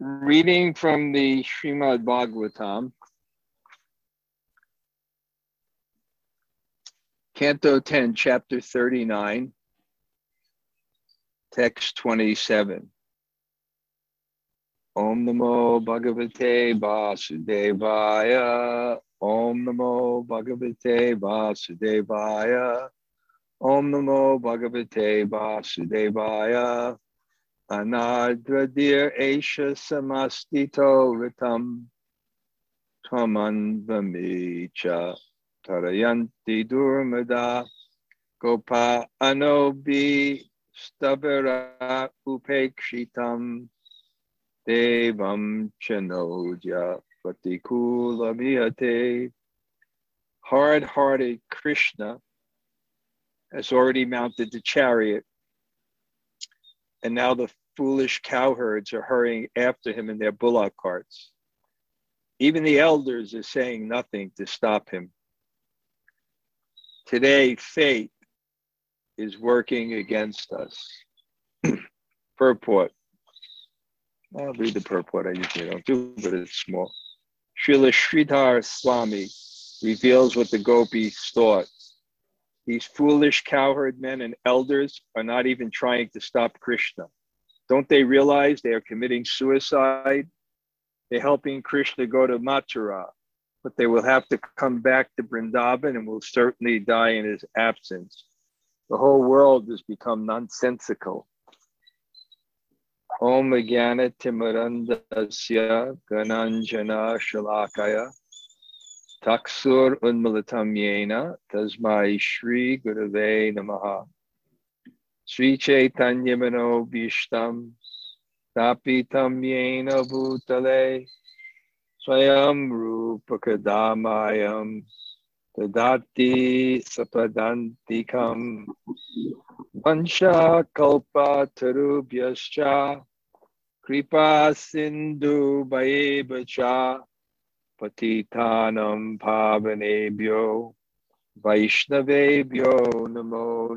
Reading from the Srimad Bhagavatam, Canto 10, Chapter 39, Text 27. Om Namo Bhagavate Vasudevaya. Om Namo Bhagavate Vasudevaya. Om Namo Bhagavate Vasudevaya. Anadradir Asha Samastito Ritam Tamanvamicha Tarayanti Durmada Gopa Anobi Stavara Upekshitam Devam Chanodya Patikula Miyate Hard hearted Krishna has already mounted the chariot and now the foolish cowherds are hurrying after him in their bullock carts. Even the elders are saying nothing to stop him. Today, fate is working against us. purport. I'll read the purport. I usually don't do, but it's small. Srila Sridhar Swami reveals what the gopis thought these foolish cowherd men and elders are not even trying to stop Krishna. Don't they realize they are committing suicide? They're helping Krishna go to Mathura, but they will have to come back to Vrindavan and will certainly die in his absence. The whole world has become nonsensical. Om Jnana Timarandasya Gananjana Shalakaya Taksur Unmalatam Yena Tasmai Shri Gurave Namaha. Sri Chaitanya Mano Bhishtam Tapitam Yena Bhutale Swayam Rupakadamayam Tadati Sapadantikam. Vansha Kalpa Tarubhyascha Kripa Sindhu Bhayebacha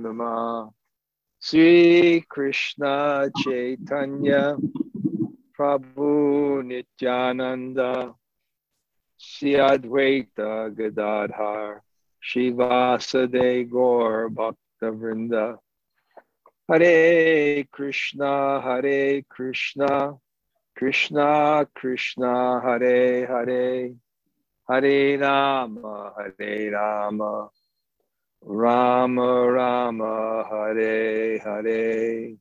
Nama Sri Krishna Chaitanya Prabhu Nityananda Sri Advaita Gadadhar Shivasade Gaur Bhakta Vrinda Hare Krishna Hare Krishna Krishna, Krishna, Hare Hare, Hare Rama, Hare Rama, Rama Rama, Hare Hare.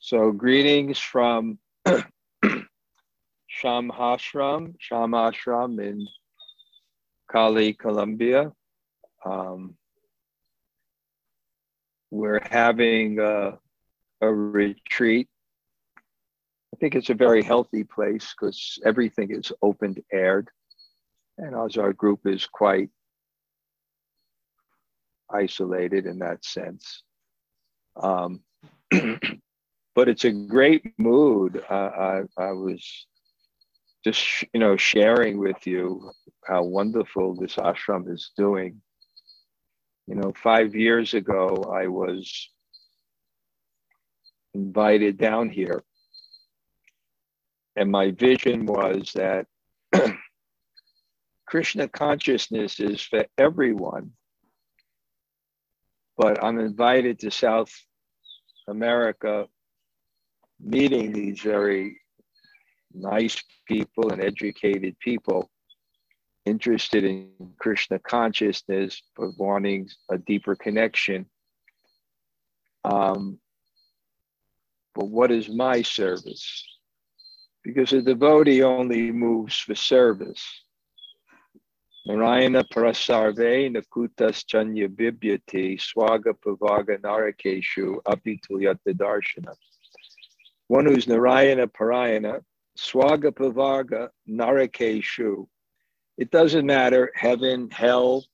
So, greetings from Shamhashram, Shamashram in Cali, Colombia. Um, we're having a, a retreat think it's a very healthy place because everything is open aired. And as our group is quite isolated in that sense. Um, but it's a great mood. Uh, I, I was just, you know, sharing with you how wonderful this ashram is doing. You know, five years ago, I was invited down here and my vision was that Krishna consciousness is for everyone. But I'm invited to South America, meeting these very nice people and educated people interested in Krishna consciousness, but wanting a deeper connection. Um, but what is my service? Because a devotee only moves for service. Narayana prasarve nakutas chanya bibyati swaga pavaga narakeshu apitulyata darshana. One who's Narayana Parayana, swaga pavaga narakeshu. It doesn't matter heaven, hell,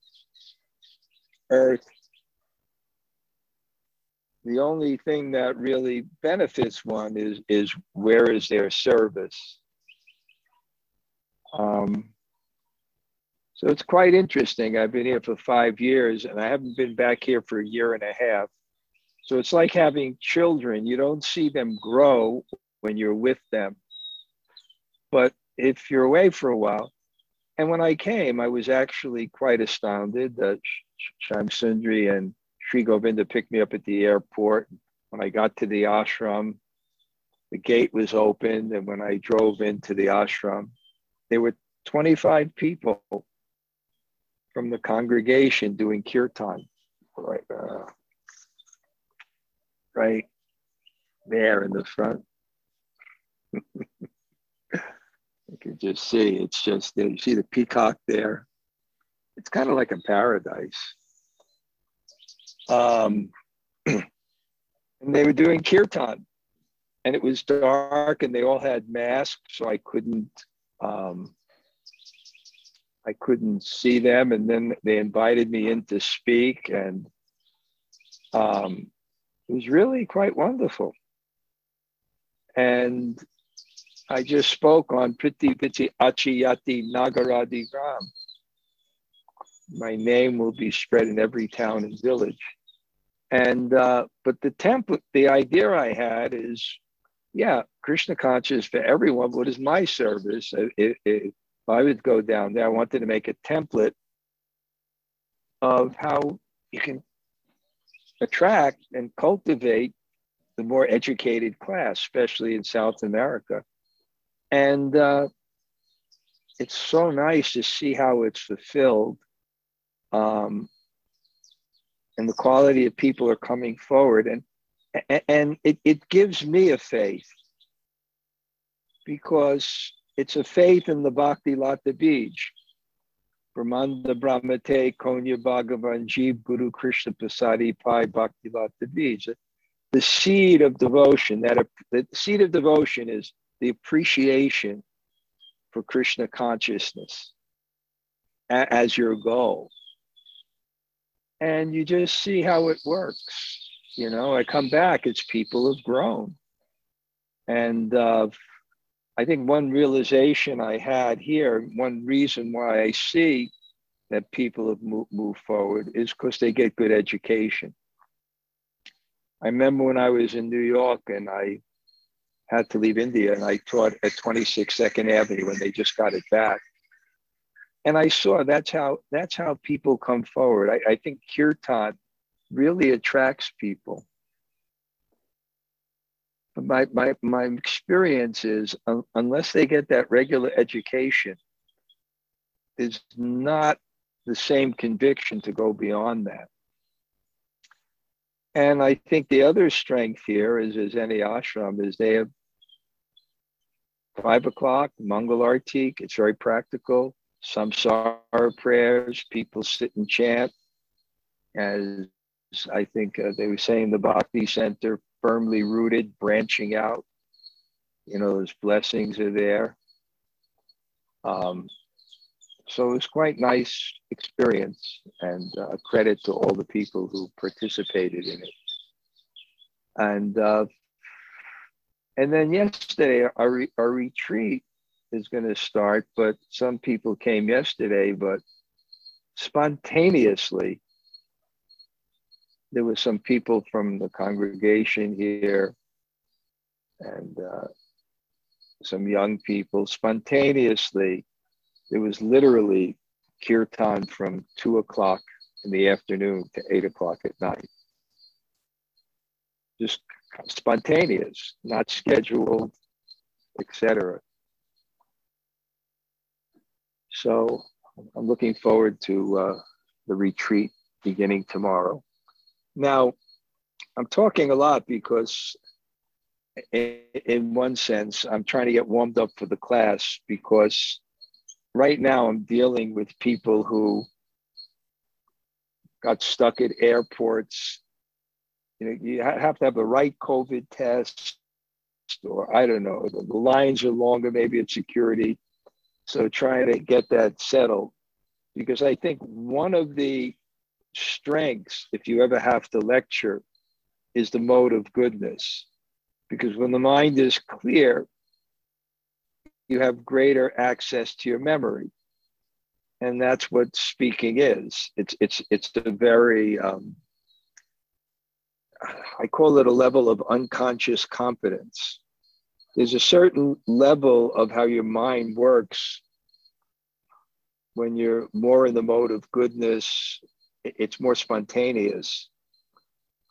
earth, the only thing that really benefits one is is where is their service. Um, so it's quite interesting. I've been here for five years and i haven't been back here for a year and a half. So it's like having children. You don't see them grow when you're with them. But if you're away for a while, and when I came, I was actually quite astounded that Shyam Sundari and Sri Govinda picked me up at the airport. When I got to the ashram, the gate was open. And when I drove into the ashram, there were 25 people from the congregation doing kirtan right, uh, right there in the front. you can just see it's just you see the peacock there. It's kind of like a paradise. Um, and they were doing kirtan, and it was dark, and they all had masks, so I couldn't. Um, I couldn't see them, and then they invited me in to speak, and um, it was really quite wonderful. And I just spoke on Priti Piti Achiyati Nagaradi Gram. My name will be spread in every town and village. And uh, but the template, the idea I had is, yeah, Krishna conscious for everyone. What is my service? If, if I would go down there, I wanted to make a template of how you can attract and cultivate the more educated class, especially in South America. And uh, it's so nice to see how it's fulfilled. Um, and the quality of people are coming forward. And and it, it gives me a faith because it's a faith in the bhakti lata bij brahmanda brahmate konya bhagavan jeev guru krishna pasadi pai bhakti lata bij the seed of devotion that the seed of devotion is the appreciation for krishna consciousness as your goal and you just see how it works. You know, I come back, it's people have grown. And uh, I think one realization I had here, one reason why I see that people have moved, moved forward is because they get good education. I remember when I was in New York and I had to leave India and I taught at 26 Second Avenue when they just got it back and I saw that's how that's how people come forward. I, I think kirtan really attracts people. But my my my experience is uh, unless they get that regular education, is not the same conviction to go beyond that. And I think the other strength here is, as any ashram, is they have five o'clock, Mangal Artik. It's very practical samsara prayers, people sit and chant. As I think uh, they were saying, the Bhakti Center firmly rooted, branching out. You know, those blessings are there. Um, so it was quite nice experience and uh, credit to all the people who participated in it. And uh, and then yesterday, our, our retreat is going to start, but some people came yesterday, but spontaneously, there were some people from the congregation here and uh, some young people spontaneously. There was literally kirtan from two o'clock in the afternoon to eight o'clock at night. Just spontaneous, not scheduled, etc. So I'm looking forward to uh, the retreat beginning tomorrow. Now, I'm talking a lot because, in, in one sense, I'm trying to get warmed up for the class because right now I'm dealing with people who got stuck at airports. You know, you have to have the right COVID test, or I don't know, the lines are longer, maybe at security. So trying to get that settled, because I think one of the strengths, if you ever have to lecture, is the mode of goodness. Because when the mind is clear, you have greater access to your memory. And that's what speaking is. It's it's it's a very um, I call it a level of unconscious competence there's a certain level of how your mind works when you're more in the mode of goodness, it's more spontaneous.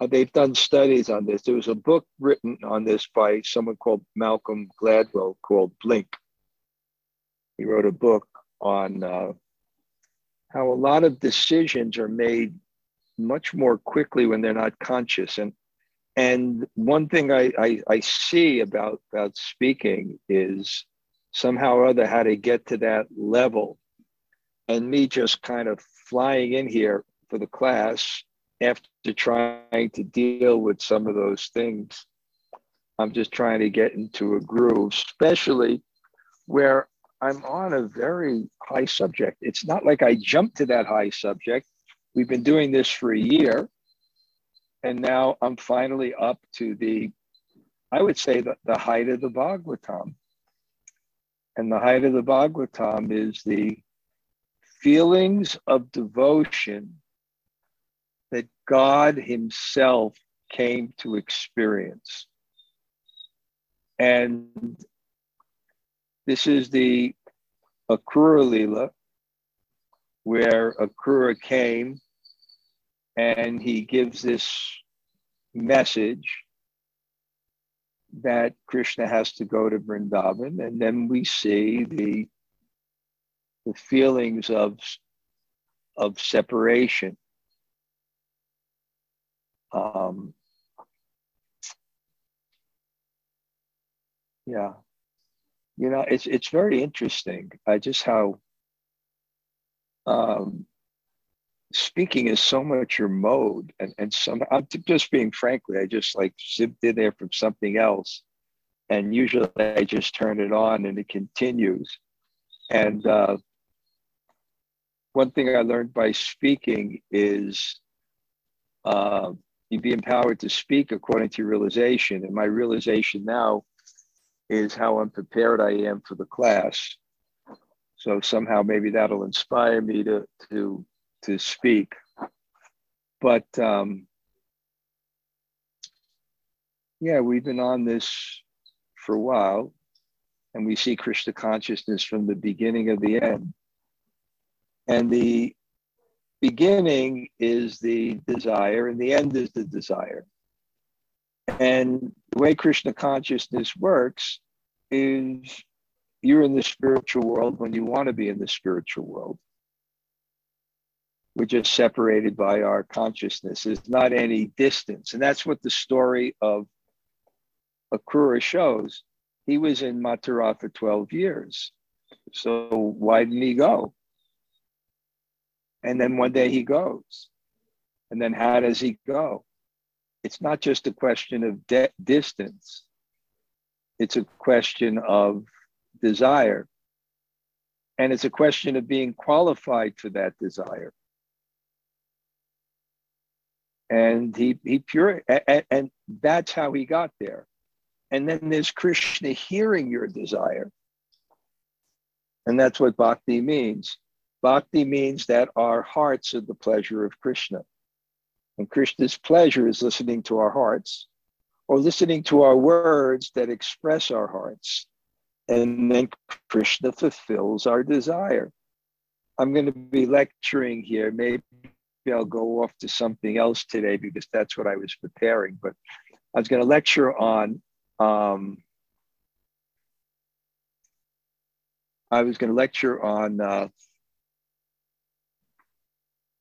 Uh, they've done studies on this. There was a book written on this by someone called Malcolm Gladwell called Blink. He wrote a book on uh, how a lot of decisions are made much more quickly when they're not conscious. And and one thing I, I, I see about, about speaking is somehow or other how to get to that level. And me just kind of flying in here for the class after trying to deal with some of those things. I'm just trying to get into a groove, especially where I'm on a very high subject. It's not like I jumped to that high subject. We've been doing this for a year and now I'm finally up to the, I would say the, the height of the Bhagavatam. And the height of the Bhagavatam is the feelings of devotion that God Himself came to experience. And this is the Akrura Lila, where Akrura came and he gives this message that Krishna has to go to Vrindavan, and then we see the the feelings of of separation. Um, yeah, you know, it's it's very interesting. I just how um, speaking is so much your mode and, and some i'm just being frankly i just like zipped in there from something else and usually i just turn it on and it continues. And uh, one thing i learned by speaking is uh, you be empowered to speak according to your realization. And my realization now is how unprepared i am for the class. So somehow maybe that'll inspire me to to to speak. But um, yeah, we've been on this for a while, and we see Krishna consciousness from the beginning of the end. And the beginning is the desire, and the end is the desire. And the way Krishna consciousness works is you're in the spiritual world when you want to be in the spiritual world. We're just separated by our consciousness. There's not any distance. And that's what the story of Akrura shows. He was in Mathura for 12 years. So why didn't he go? And then one day he goes. And then how does he go? It's not just a question of de- distance, it's a question of desire. And it's a question of being qualified for that desire and he he pure and, and that's how he got there. And then there's krishna hearing your desire. And that's what bhakti means. Bhakti means that our hearts are the pleasure of krishna. And krishna's pleasure is listening to our hearts or listening to our words that express our hearts. And then krishna fulfills our desire. I'm going to be lecturing here maybe I'll go off to something else today because that's what I was preparing. But I was going to lecture on. Um, I was going to lecture on uh,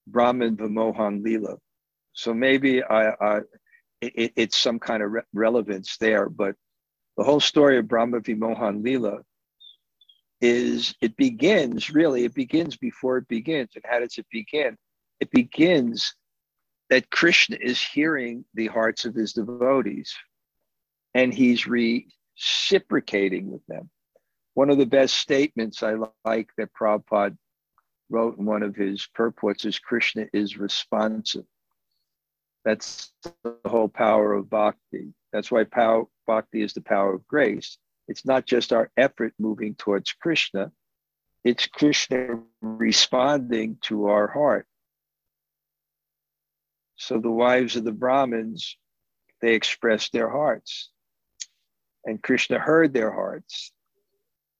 Brahma Vimohan Lila. So maybe I, I it, it's some kind of re- relevance there, but the whole story of Brahma Vimohan Lila is it begins really, it begins before it begins. And how does it begin? It begins that Krishna is hearing the hearts of his devotees and he's reciprocating with them. One of the best statements I like that Prabhupada wrote in one of his purports is Krishna is responsive. That's the whole power of bhakti. That's why power, bhakti is the power of grace. It's not just our effort moving towards Krishna, it's Krishna responding to our heart. So the wives of the Brahmins, they expressed their hearts. And Krishna heard their hearts.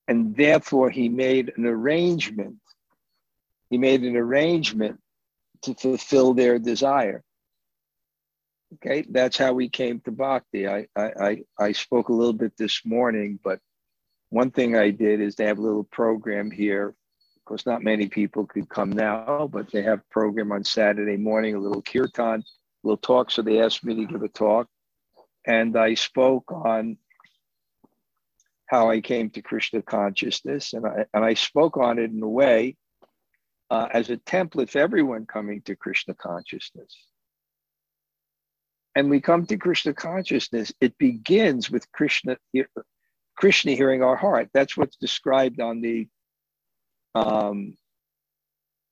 And therefore, he made an arrangement. He made an arrangement to fulfill their desire. Okay, that's how we came to bhakti. I, I, I spoke a little bit this morning, but one thing I did is they have a little program here. Of course, not many people could come now, but they have a program on Saturday morning, a little kirtan, a little talk. So they asked me to give a talk. And I spoke on how I came to Krishna consciousness. And I, and I spoke on it in a way uh, as a template for everyone coming to Krishna consciousness and we come to Krishna consciousness, it begins with Krishna, Krishna hearing our heart. That's what's described on the um,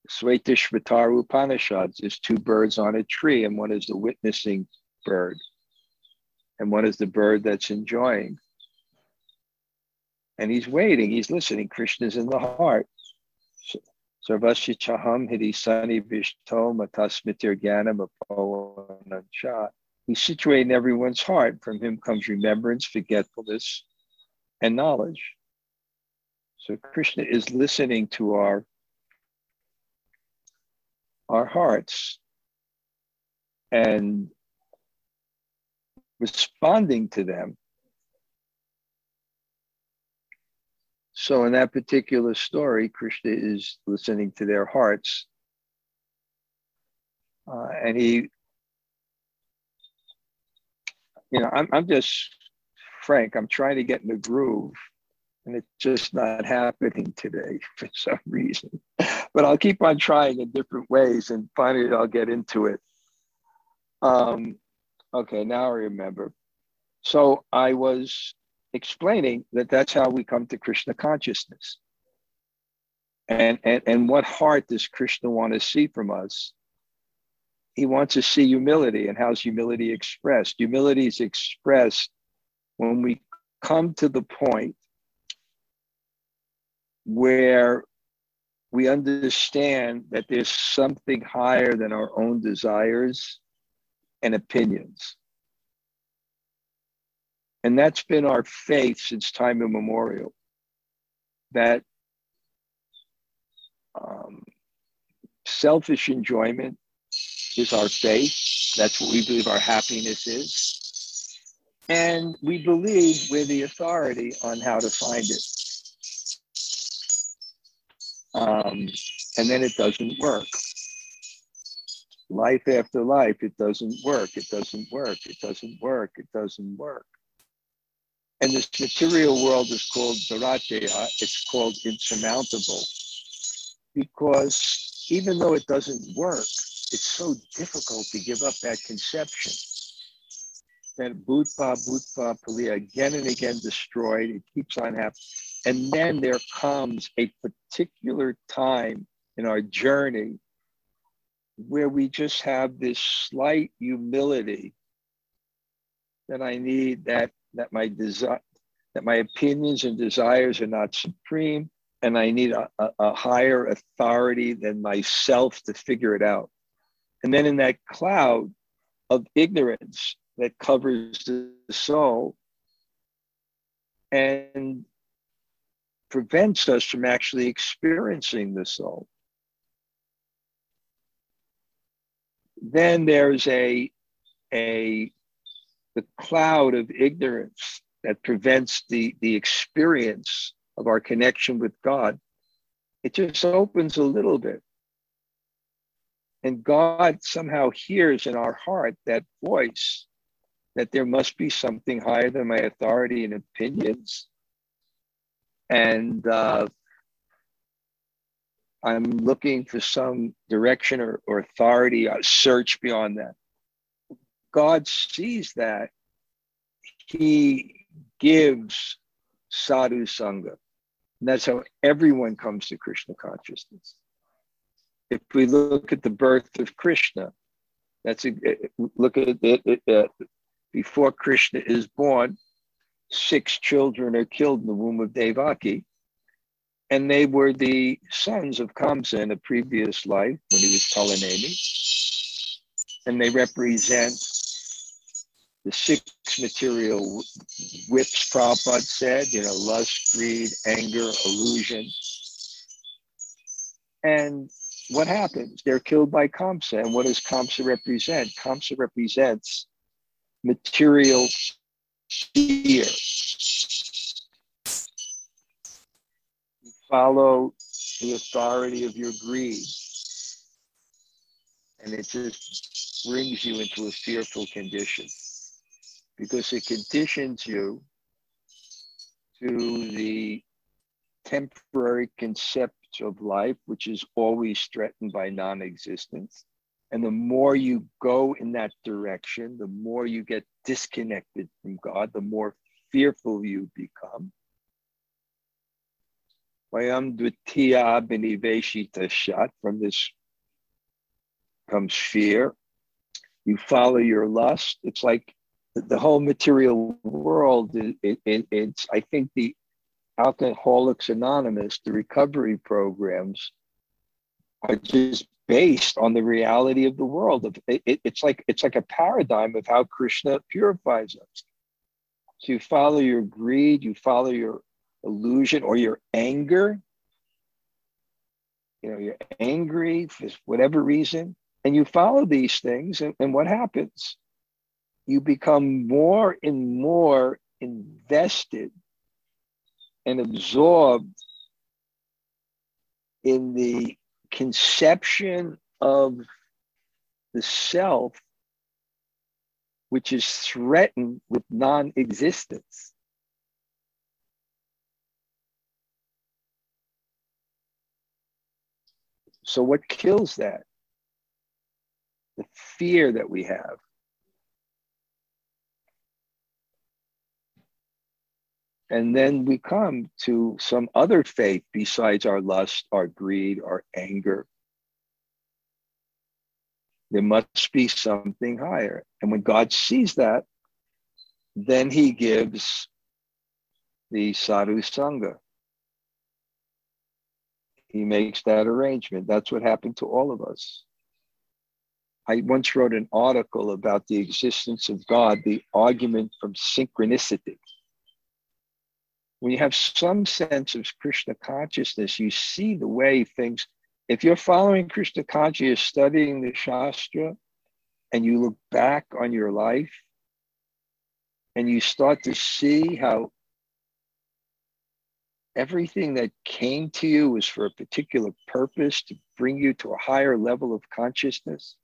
Svetashvatara Upanishads. There's two birds on a tree, and one is the witnessing bird, and one is the bird that's enjoying. And he's waiting, he's listening. Krishna's in the heart. Sarvasya chaham hidi sani vishto matasmitir gyanam. He's situated in everyone's heart. From him comes remembrance, forgetfulness, and knowledge. So Krishna is listening to our, our hearts and responding to them. So in that particular story, Krishna is listening to their hearts. Uh, and he you know, I'm, I'm just frank. I'm trying to get in the groove, and it's just not happening today for some reason. But I'll keep on trying in different ways, and finally I'll get into it. Um, okay, now I remember. So I was explaining that that's how we come to Krishna consciousness. And, and, and what heart does Krishna want to see from us? he wants to see humility and how's humility expressed humility is expressed when we come to the point where we understand that there's something higher than our own desires and opinions and that's been our faith since time immemorial that um, selfish enjoyment is our faith. That's what we believe our happiness is. And we believe we're the authority on how to find it. Um, and then it doesn't work. Life after life, it doesn't work. It doesn't work. It doesn't work. It doesn't work. And this material world is called Duratyaya. It's called insurmountable because even though it doesn't work, it's so difficult to give up that conception that Bhutpa, Bhutpa, Paliya again and again destroyed. It keeps on happening. And then there comes a particular time in our journey where we just have this slight humility that I need that that my desire that my opinions and desires are not supreme and I need a, a, a higher authority than myself to figure it out. And then in that cloud of ignorance that covers the soul and prevents us from actually experiencing the soul. Then there's a, a the cloud of ignorance that prevents the, the experience of our connection with God. It just opens a little bit. And God somehow hears in our heart that voice that there must be something higher than my authority and opinions. And uh, I'm looking for some direction or, or authority, a search beyond that. God sees that. He gives sadhu sangha. And that's how everyone comes to Krishna consciousness if we look at the birth of Krishna, that's a, look at it, uh, before Krishna is born, six children are killed in the womb of Devaki. And they were the sons of Kamsa in a previous life when he was Kalanemi. And they represent the six material whips Prabhupada said, you know, lust, greed, anger, illusion. And what happens? They're killed by Kamsa. And what does Kamsa represent? Kamsa represents material fear. You follow the authority of your greed. And it just brings you into a fearful condition because it conditions you to the temporary concept of life, which is always threatened by non existence. And the more you go in that direction, the more you get disconnected from God, the more fearful you become. From this comes fear. You follow your lust. It's like the whole material world. It, it, it's, I think, the Alcoholics Anonymous, the recovery programs, are just based on the reality of the world. It, it, it's like it's like a paradigm of how Krishna purifies us. So you follow your greed, you follow your illusion or your anger. You know, you're angry for whatever reason, and you follow these things, and, and what happens? You become more and more invested and absorbed in the conception of the self, which is threatened with non existence. So, what kills that? The fear that we have. And then we come to some other faith besides our lust, our greed, our anger. There must be something higher. And when God sees that, then he gives the sadhu sangha. He makes that arrangement. That's what happened to all of us. I once wrote an article about the existence of God, the argument from synchronicity when you have some sense of Krishna consciousness, you see the way things, if you're following Krishna consciousness, studying the Shastra, and you look back on your life, and you start to see how everything that came to you was for a particular purpose to bring you to a higher level of consciousness.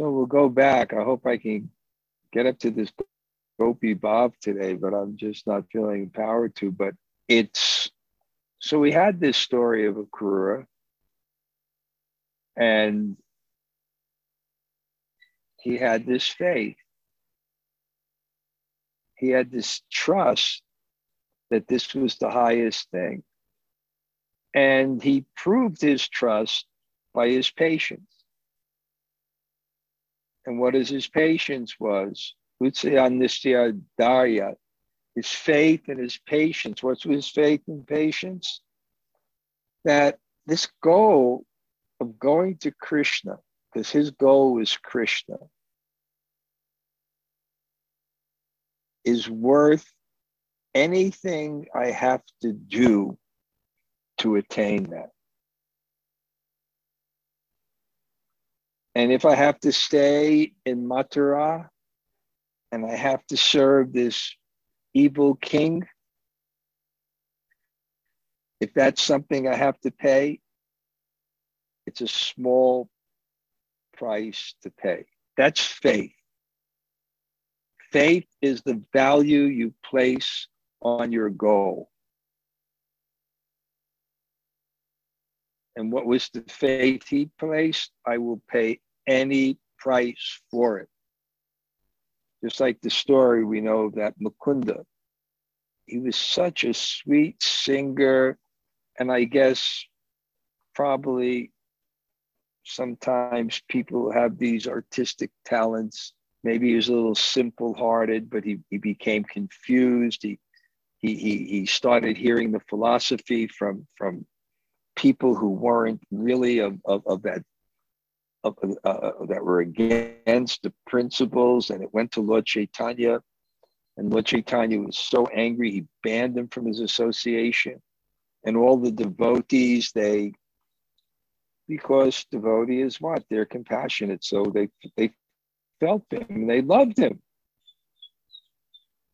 So we'll go back. I hope I can get up to this Gopi Bhav today, but I'm just not feeling empowered to. But it's so we had this story of a Akrura, and he had this faith. He had this trust that this was the highest thing. And he proved his trust by his patience and what is his patience was. Dhairya, his faith and his patience. What's his faith and patience? That this goal of going to Krishna, because his goal is Krishna, is worth anything I have to do to attain that. And if I have to stay in Mathura and I have to serve this evil king, if that's something I have to pay, it's a small price to pay. That's faith. Faith is the value you place on your goal. And what was the faith he placed, I will pay any price for it. Just like the story we know of that Mukunda. He was such a sweet singer, and I guess probably sometimes people have these artistic talents maybe he was a little simple hearted, but he, he became confused. He, he, he, he started hearing the philosophy from, from people who weren't really of, of, of that of, uh, that were against the principles, and it went to Lord Chaitanya. And Lord Chaitanya was so angry, he banned them from his association. And all the devotees, they, because devotee is what? They're compassionate. So they, they felt him, they loved him.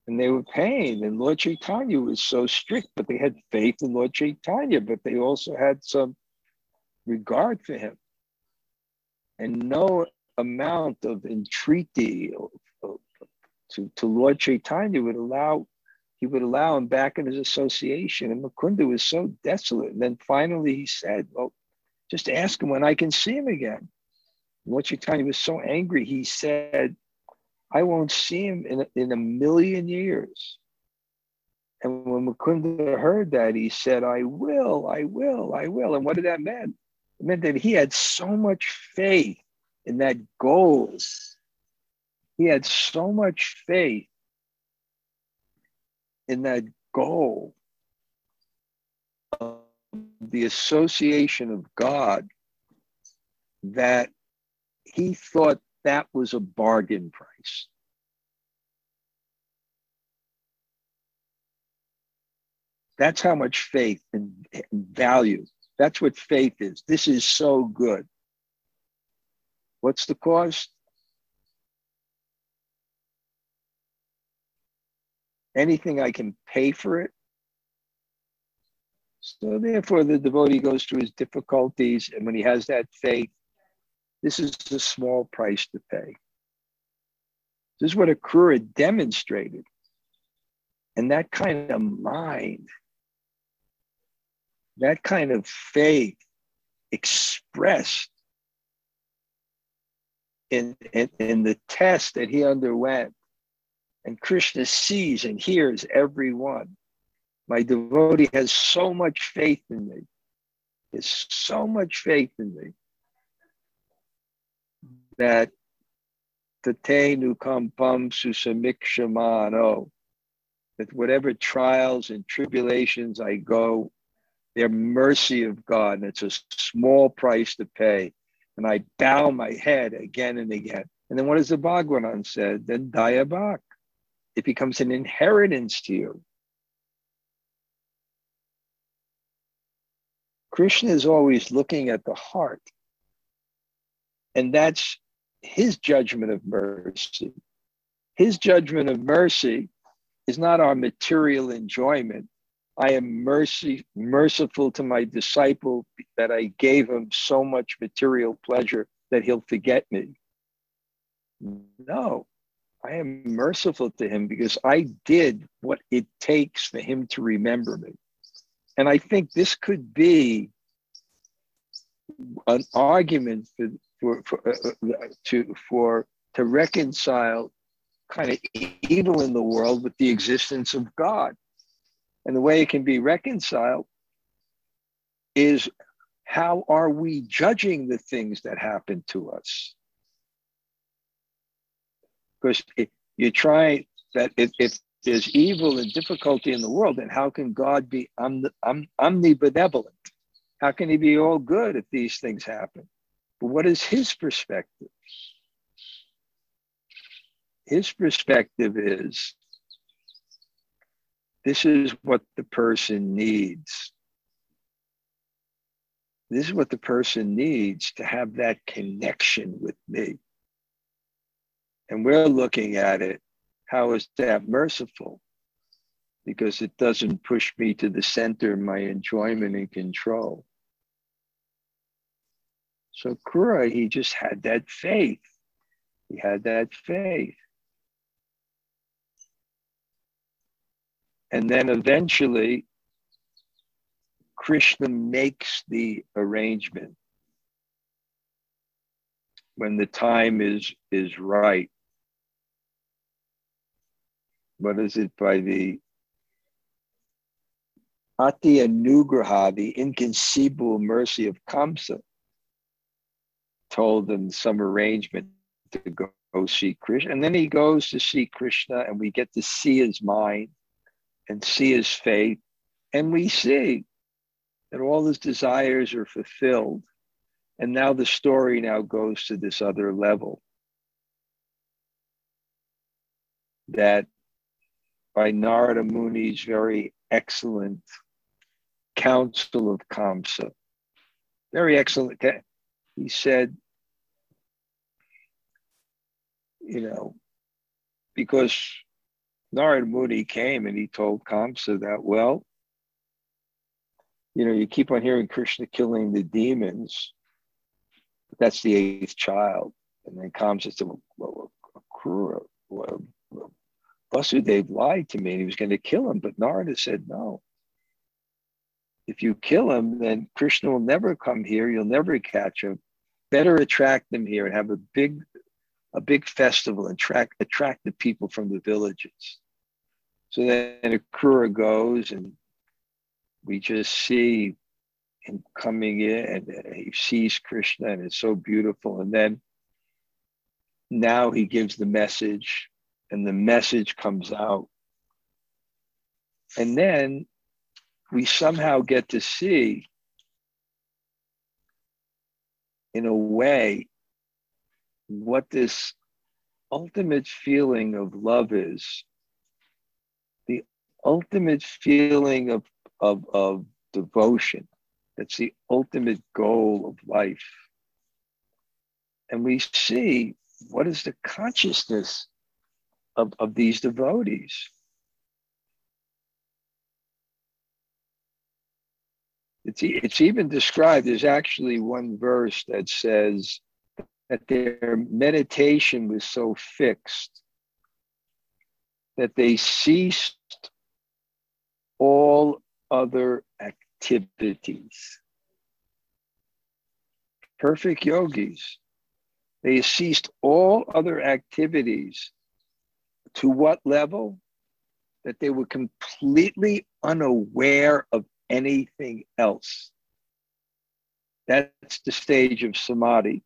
And they were pained. And Lord Chaitanya was so strict, but they had faith in Lord Chaitanya, but they also had some regard for him. And no amount of entreaty to, to Lord Chaitanya would allow he would allow him back in his association. And Mukunda was so desolate. And then finally he said, Well, just ask him when I can see him again. And Lord Chaitanya was so angry, he said, I won't see him in a, in a million years. And when Mukunda heard that, he said, I will, I will, I will. And what did that mean? It meant that he had so much faith in that goal he had so much faith in that goal of the association of God that he thought that was a bargain price. That's how much faith and, value. That's what faith is. This is so good. What's the cost? anything I can pay for it. So therefore, the devotee goes through his difficulties, and when he has that faith, this is a small price to pay. This is what Akrura demonstrated. And that kind of mind, that kind of faith expressed in, in, in the test that he underwent and Krishna sees and hears every one. My devotee has so much faith in me. Has so much faith in me that tate nukampam susamikshamano, that whatever trials and tribulations I go, they're mercy of God, and it's a small price to pay. And I bow my head again and again. And then what does the Bhagavatam said? Then dayabak it becomes an inheritance to you. Krishna is always looking at the heart. And that's his judgment of mercy. His judgment of mercy is not our material enjoyment. I am mercy, merciful to my disciple that I gave him so much material pleasure that he'll forget me. No, I am merciful to him because I did what it takes for him to remember me. And I think this could be an argument for, for, for uh, uh to for to reconcile kind of evil in the world with the existence of God. And the way it can be reconciled is how are we judging the things that happen to us? Because you try that if, if there's evil and difficulty in the world, then how can God be omnibenevolent? How can he be all good if these things happen? What is his perspective? His perspective is this is what the person needs. This is what the person needs to have that connection with me. And we're looking at it, how is that merciful? Because it doesn't push me to the center of my enjoyment and control. So Krura, he just had that faith. He had that faith. And then eventually, Krishna makes the arrangement when the time is, is right what is it by the Ati Anugraha, the inconceivable mercy of Kamsa, told them some arrangement to go see Krishna. And then he goes to see Krishna, and we get to see his mind and see his faith. And we see that all his desires are fulfilled. And now the story now goes to this other level. That by Narada Muni's very excellent counsel of Kamsa, very excellent. He said, you know, because Narada Muni came and he told Kamsa that, well, you know, you keep on hearing Krishna killing the demons. That's the eighth child. And then Kamsa said, well, well, well, Vasudev lied to me and he was going to kill him. But Narada said, no. If you kill him, then Krishna will never come here. You'll never catch him. Better attract them here and have a big a big festival and attract, attract the people from the villages. So then Akrura goes and we just see him coming in and he sees Krishna and it's so beautiful. And then now he gives the message and the message comes out. And then we somehow get to see, in a way, what this ultimate feeling of love is the ultimate feeling of, of, of devotion. That's the ultimate goal of life. And we see what is the consciousness of, of these devotees. It's, it's even described, there's actually one verse that says, that their meditation was so fixed that they ceased all other activities. Perfect yogis, they ceased all other activities. To what level? That they were completely unaware of anything else. That's the stage of samadhi.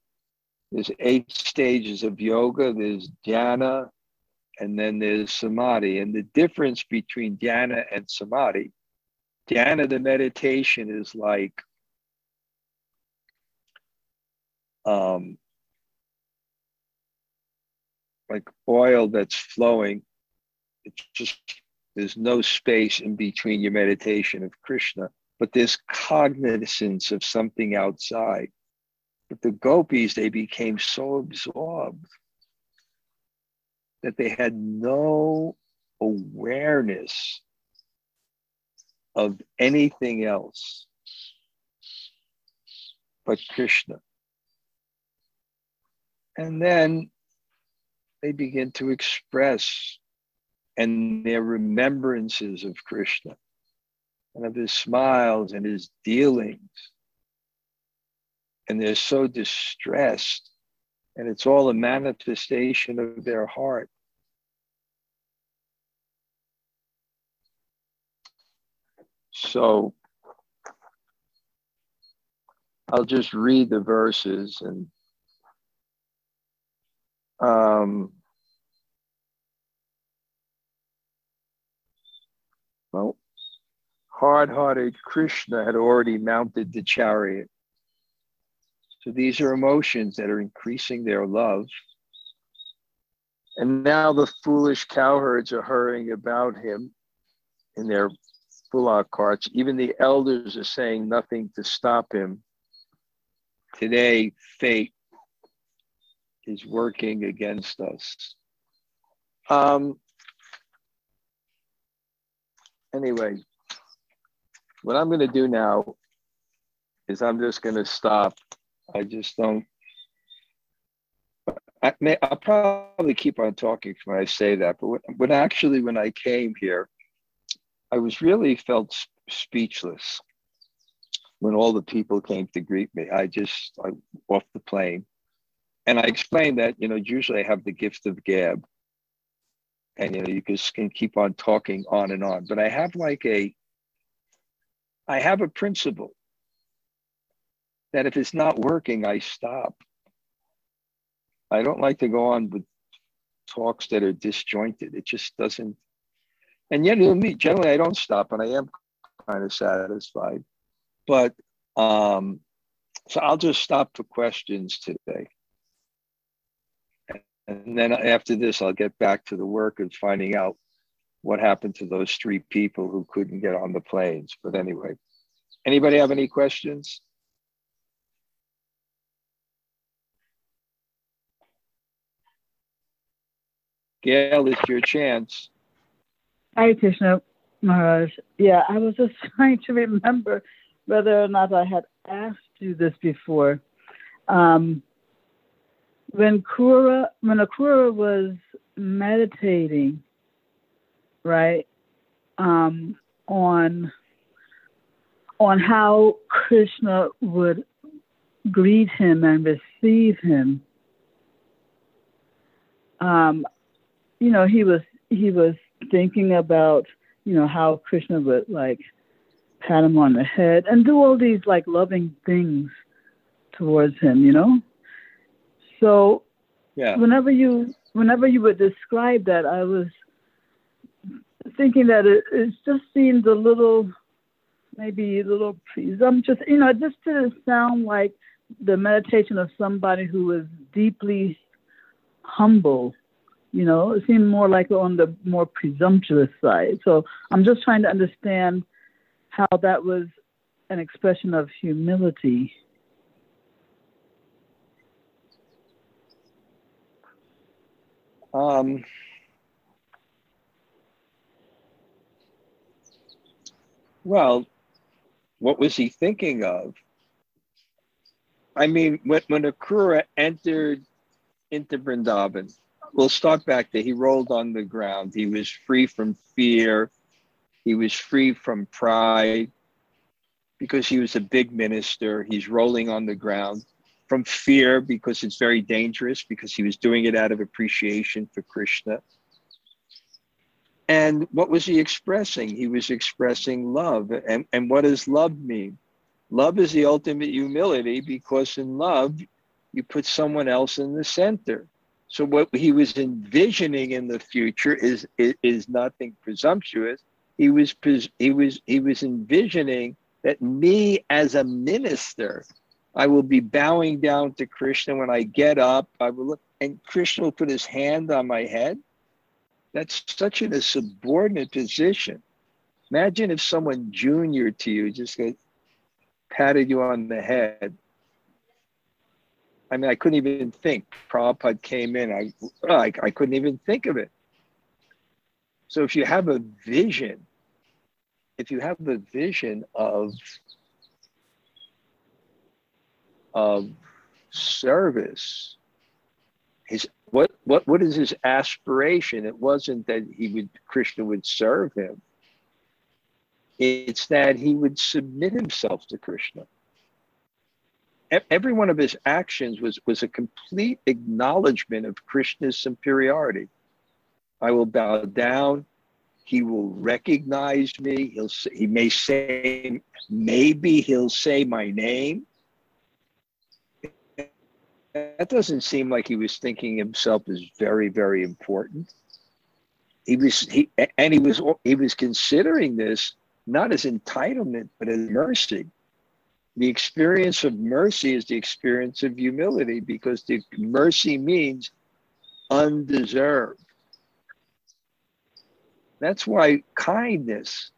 There's eight stages of yoga. There's dhyana, and then there's samadhi. And the difference between dhyana and samadhi, dhyana, the meditation is like um, like oil that's flowing. It's just there's no space in between your meditation of Krishna, but there's cognizance of something outside. But the gopis, they became so absorbed that they had no awareness of anything else but Krishna. And then they begin to express and their remembrances of Krishna and of his smiles and his dealings and they're so distressed, and it's all a manifestation of their heart. So I'll just read the verses and um, well, hard hearted Krishna had already mounted the chariot. So these are emotions that are increasing their love. And now the foolish cowherds are hurrying about him in their bullock carts. Even the elders are saying nothing to stop him. Today, fate is working against us. Um, anyway, what I'm going to do now is I'm just going to stop I just don't. I may, I'll probably keep on talking when I say that, but when, when actually when I came here, I was really felt speechless when all the people came to greet me. I just I off the plane, and I explained that you know usually I have the gift of gab, and you know you just can keep on talking on and on, but I have like a I have a principle that if it's not working, I stop. I don't like to go on with talks that are disjointed. It just doesn't. And yet, me generally, I don't stop, and I am kind of satisfied. But um, so I'll just stop for questions today. And then after this, I'll get back to the work of finding out what happened to those three people who couldn't get on the planes. But anyway, anybody have any questions? Gail, it's your chance. Hi, Krishna Maharaj. Yeah, I was just trying to remember whether or not I had asked you this before. Um, when Kura, when Akrura was meditating, right, um, on on how Krishna would greet him and receive him. Um, you know, he was he was thinking about you know how Krishna would like pat him on the head and do all these like loving things towards him, you know. So, yeah. Whenever you whenever you would describe that, I was thinking that it, it just seemed a little, maybe a little presumptuous. You know, it just didn't sound like the meditation of somebody who was deeply humble you know, it seemed more like on the more presumptuous side. So I'm just trying to understand how that was an expression of humility. Um, well, what was he thinking of? I mean, when, when Akrura entered into Vrindavan, we'll start back there. He rolled on the ground. He was free from fear. He was free from pride because he was a big minister. He's rolling on the ground from fear because it's very dangerous because he was doing it out of appreciation for Krishna. And what was he expressing? He was expressing love. And, and what does love mean? Love is the ultimate humility because in love, you put someone else in the center. So what he was envisioning in the future is, is, is nothing presumptuous. He was he was he was envisioning that me as a minister, I will be bowing down to Krishna when I get up. I will look, and Krishna will put his hand on my head. That's such a subordinate position. Imagine if someone junior to you just patted you on the head I mean, I couldn't even think. Prabhupada came in, I, I, I couldn't even think of it. So if you have a vision, if you have the vision of, of service, his what what what is his aspiration? It wasn't that he would Krishna would serve him. It's that he would submit himself to Krishna every one of his actions was, was a complete acknowledgement of Krishna's superiority. I will bow down. He will recognize me. He'll say, he may say, maybe he'll say my name. That doesn't seem like he was thinking himself as very, very important. He was, he, and he was, he was considering this not as entitlement, but as mercy the experience of mercy is the experience of humility because the mercy means undeserved. That's why kindness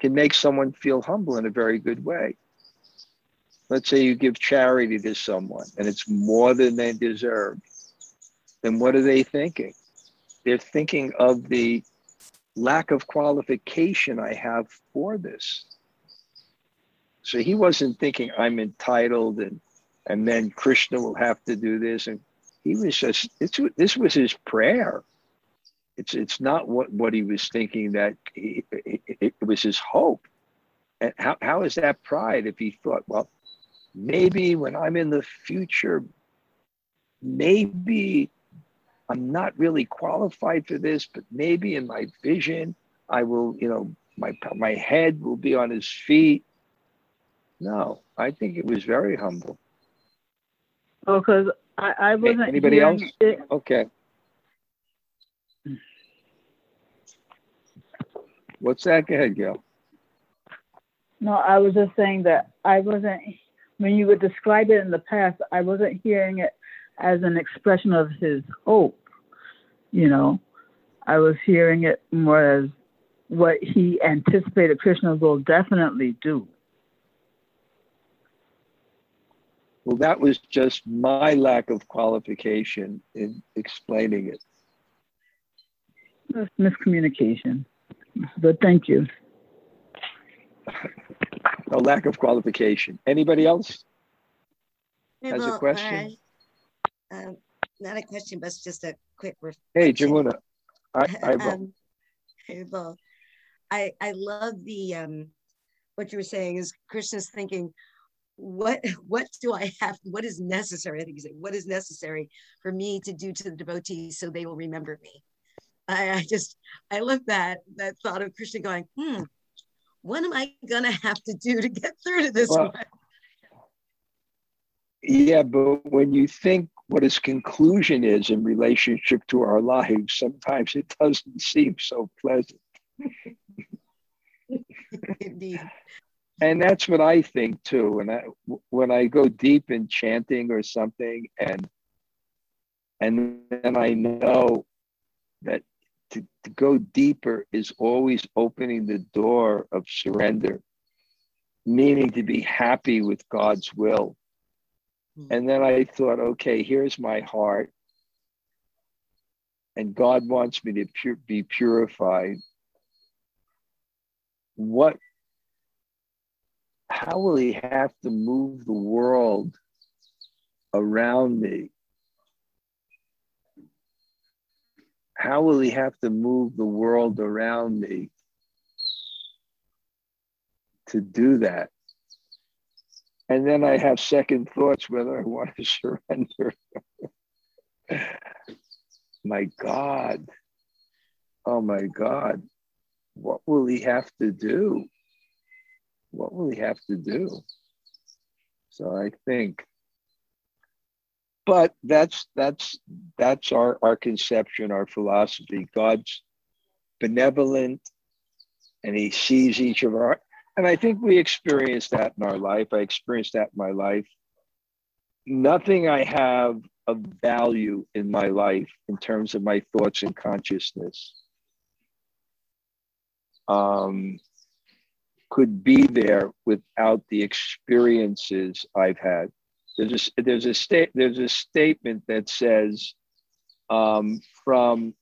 can make someone feel humble in a very good way. Let's say you give charity to someone and it's more than they deserve. Then what are they thinking? They're thinking of the lack of qualification I have for this. So he wasn't thinking I'm entitled and and then Krishna will have to do this. And he was just it's this was his prayer. It's it's not what what he was thinking that he, it, it was his hope. And how, how is that pride if he thought, well, maybe when I'm in the future, maybe I'm not really qualified for this, but maybe in my vision, I will, you know, my, my head will be on his feet. No, I think it was very humble. Oh, because I, I wasn't. Anybody else? It. Okay. What's that? Go ahead, Gail. No, I was just saying that I wasn't when you would describe it in the past, I wasn't hearing it as an expression of his hope. You know, I was hearing it more as what he anticipated Krishna will definitely do. Well, that was just my lack of qualification in explaining it. That's miscommunication. But thank you. A lack of qualification. Anybody else has a question? um, not a question, but just a quick. Hey. Jamuna. I, I, um, I I love the um, what you were saying is Krishna's thinking, what what do I have? What is necessary? I think you said what is necessary for me to do to the devotees so they will remember me. I, I just I love that that thought of Krishna going, hmm, what am I gonna have to do to get through to this Well, one? yeah, but when you think what his conclusion is in relationship to our lives, sometimes it doesn't seem so pleasant. Indeed. and that's what I think too. When I when I go deep in chanting or something, and and then I know that to, to go deeper is always opening the door of surrender, meaning to be happy with God's will. Hmm. And then I thought, okay, here's my heart, and God wants me to pu- be purified. What how will he have to move the world around me? How will he have to move the world around me to do that? And then I have second thoughts whether I want to surrender. my God. Oh my God. What will he have to do? what will he have to do? So I think, but that's that's that's our our conception, our philosophy. God's benevolent, and He sees each of our. And I think we experience that in our life. I experienced that in my life. Nothing I have of value in my life in terms of my thoughts and consciousness. Um, could be there without the experiences I've had. There's a, there's a state there's a statement that says um, from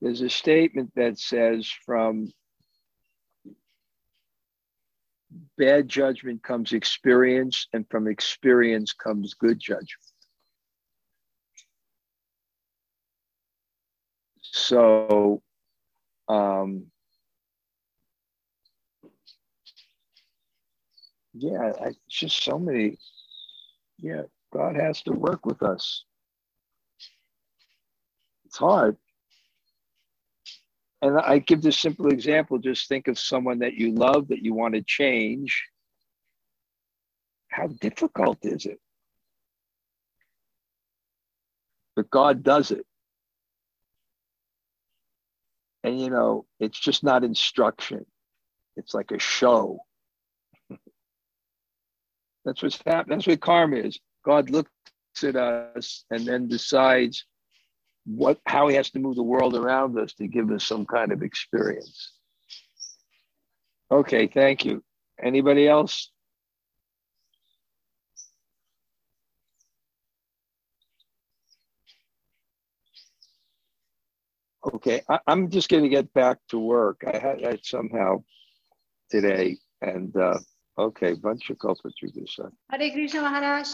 there's a statement that says from bad judgment comes experience and from experience comes good judgment. So um, yeah, I, it's just so many. Yeah, God has to work with us. It's hard. And I give this simple example just think of someone that you love that you want to change. How difficult is it? But God does it. And you know, it's just not instruction. It's like a show. That's what's happening. That's what karma is. God looks at us and then decides what how he has to move the world around us to give us some kind of experience. Okay, thank you. Anybody else? Okay, I, am just going to get back to work. I had I somehow today, and uh, okay, bunch of culprits you this. Hare Krishna Maharaj.